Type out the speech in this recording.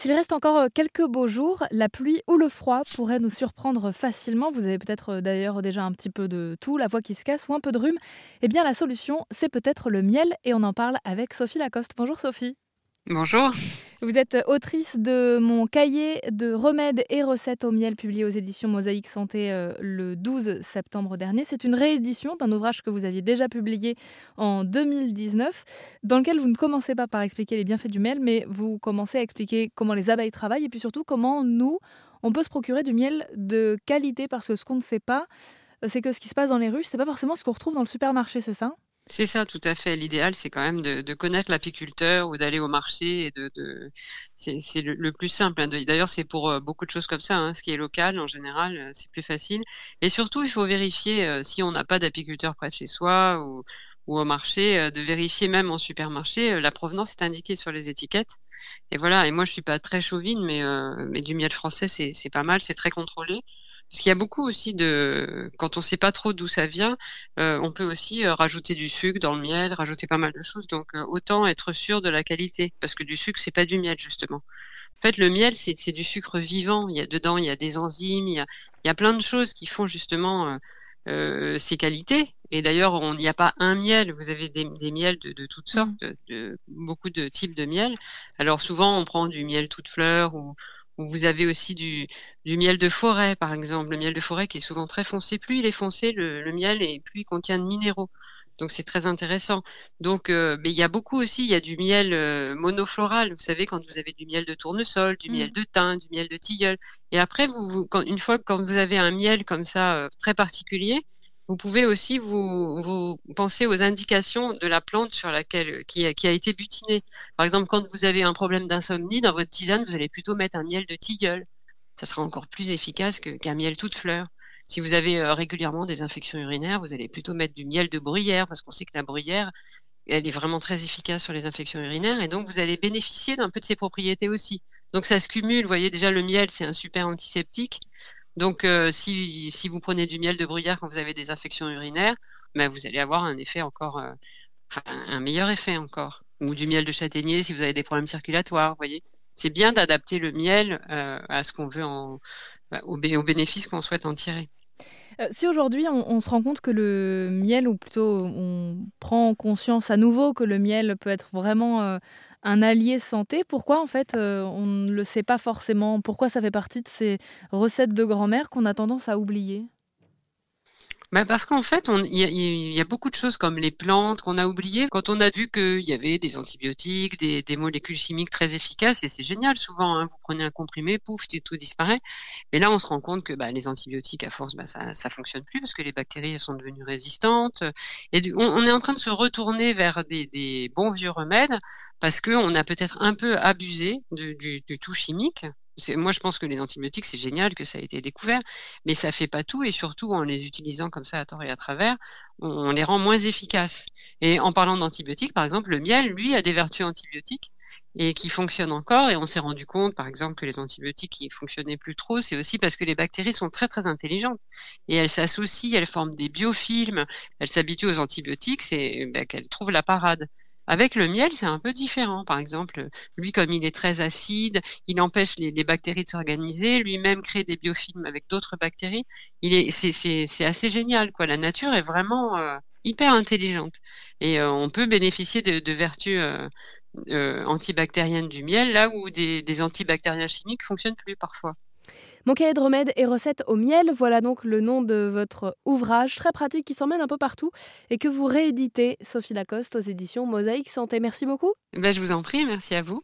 S'il reste encore euh, quelques beaux jours, la pluie ou le froid pourraient nous surprendre facilement. Vous avez peut-être euh, d'ailleurs déjà un petit peu de tout, la voix qui se casse ou un peu de rhume. Eh bien, la solution, c'est peut-être le miel et on en parle avec Sophie Lacoste. Bonjour Sophie. Bonjour. Vous êtes autrice de mon cahier de remèdes et recettes au miel publié aux éditions Mosaïque Santé euh, le 12 septembre dernier. C'est une réédition d'un ouvrage que vous aviez déjà publié en 2019, dans lequel vous ne commencez pas par expliquer les bienfaits du miel, mais vous commencez à expliquer comment les abeilles travaillent et puis surtout comment nous, on peut se procurer du miel de qualité parce que ce qu'on ne sait pas, c'est que ce qui se passe dans les ruches, c'est pas forcément ce qu'on retrouve dans le supermarché, c'est ça? C'est ça, tout à fait. L'idéal, c'est quand même de, connaître l'apiculteur ou d'aller au marché et de, de... c'est le, plus simple. Hein. D'ailleurs, c'est pour euh, beaucoup de choses comme ça. Hein. Ce qui est local, en général, euh, c'est plus facile. Et surtout, il faut vérifier euh, si on n'a pas d'apiculteur près de chez soi ou, au marché, de vérifier même en supermarché. la provenance est indiquée sur les étiquettes. Et voilà. Et moi, je suis pas très chauvine, mais, mais du miel français, c'est pas mal, c'est très contrôlé. Parce qu'il y a beaucoup aussi de, quand on ne sait pas trop d'où ça vient, euh, on peut aussi euh, rajouter du sucre dans le miel, rajouter pas mal de choses. Donc euh, autant être sûr de la qualité, parce que du sucre c'est pas du miel justement. En fait, le miel c'est du sucre vivant. Il y a dedans, il y a des enzymes, il y a, il y a plein de choses qui font justement euh, ses qualités. Et d'ailleurs, il n'y a pas un miel, vous avez des, des miels de, de, toutes sortes, mmh. de, beaucoup de types de miel. Alors souvent, on prend du miel toute fleur ou, vous avez aussi du, miel de forêt, par exemple. Le miel de forêt qui est souvent très foncé. Plus il est foncé, le, miel, et plus il contient de minéraux. Donc c'est très intéressant. Donc euh, mais il y a beaucoup aussi, il y a du miel euh, monofloral. Vous savez, quand vous avez du miel de tournesol, du miel mmh. de thym, du miel de tilleul. Et après, vous, quand, une fois quand vous avez un miel comme ça euh, très particulier, vous pouvez aussi vous, penser aux indications de la plante sur laquelle qui a, qui a été butinée. Par exemple, quand vous avez un problème d'insomnie dans votre tisane, vous allez plutôt mettre un miel de tilleul. Ça sera encore plus efficace qu'un miel toute fleur. Si vous avez euh, régulièrement des infections urinaires, vous allez plutôt mettre du miel de bruyère parce qu'on sait que la bruyère, elle est vraiment très efficace sur les infections urinaires et donc vous allez bénéficier d'un peu de ses propriétés aussi. Donc ça se cumule. Vous voyez déjà le miel, c'est un super antiseptique. Donc, euh, si, vous prenez du miel de bruyère quand vous avez des infections urinaires, ben, vous allez avoir un effet encore, euh, un meilleur effet encore. Ou du miel de châtaignier si vous avez des problèmes circulatoires, vous voyez. C'est bien d'adapter le miel euh, à ce qu'on veut en, bah, au, au, bénéfice qu'on souhaite en tirer. Si aujourd'hui on, se rend compte que le miel, ou plutôt on prend conscience à nouveau que le miel peut être vraiment un allié santé. Pourquoi en fait euh, on ne le sait pas forcément? Pourquoi ça fait partie de ces recettes de grand-mère qu'on a tendance à oublier? Bah parce qu'en fait, il y, a beaucoup de choses comme les plantes qu'on a oubliées quand on a vu qu'il y avait des antibiotiques, des, molécules chimiques très efficaces, et c'est génial souvent. Hein, vous prenez un comprimé, pouf, tout disparaît. Mais là, on se rend compte que bah, les antibiotiques, à force, bah, ça, fonctionne plus parce que les bactéries sont devenues résistantes. Et on, on est en train de se retourner vers des, bons vieux remèdes parce qu'on a peut-être un peu abusé du, du tout chimique moi, je pense que les antibiotiques, c'est génial que ça ait été découvert, mais ça fait pas tout et surtout en les utilisant comme ça à tort et à travers, on, les rend moins efficaces. Et en parlant d'antibiotiques, par exemple, le miel, lui, a des vertus antibiotiques et qui fonctionnent encore. Et on s'est rendu compte, par exemple, que les antibiotiques qui fonctionnaient plus trop, c'est aussi parce que les bactéries sont très très intelligentes et elles s'associent, elles forment des biofilms, elles s'habituent aux antibiotiques, c'est ben, qu'elles trouvent la parade. Avec le miel, c'est un peu différent. Par exemple, lui, comme il est très acide, il empêche les, bactéries de s'organiser, lui-même crée des biofilms avec d'autres bactéries. Il est, c'est, assez génial, quoi. La nature est vraiment euh, hyper intelligente et euh, on peut bénéficier de, vertus euh, antibactériennes du miel là où des, des antibactériens chimiques fonctionnent plus parfois. Mon cahier de remèdes et recettes au miel, voilà donc le nom de votre ouvrage très pratique qui s'emmène un peu partout et que vous rééditez, Sophie Lacoste, aux éditions Mosaïque Santé. Merci beaucoup. Ben, je vous en prie, merci à vous.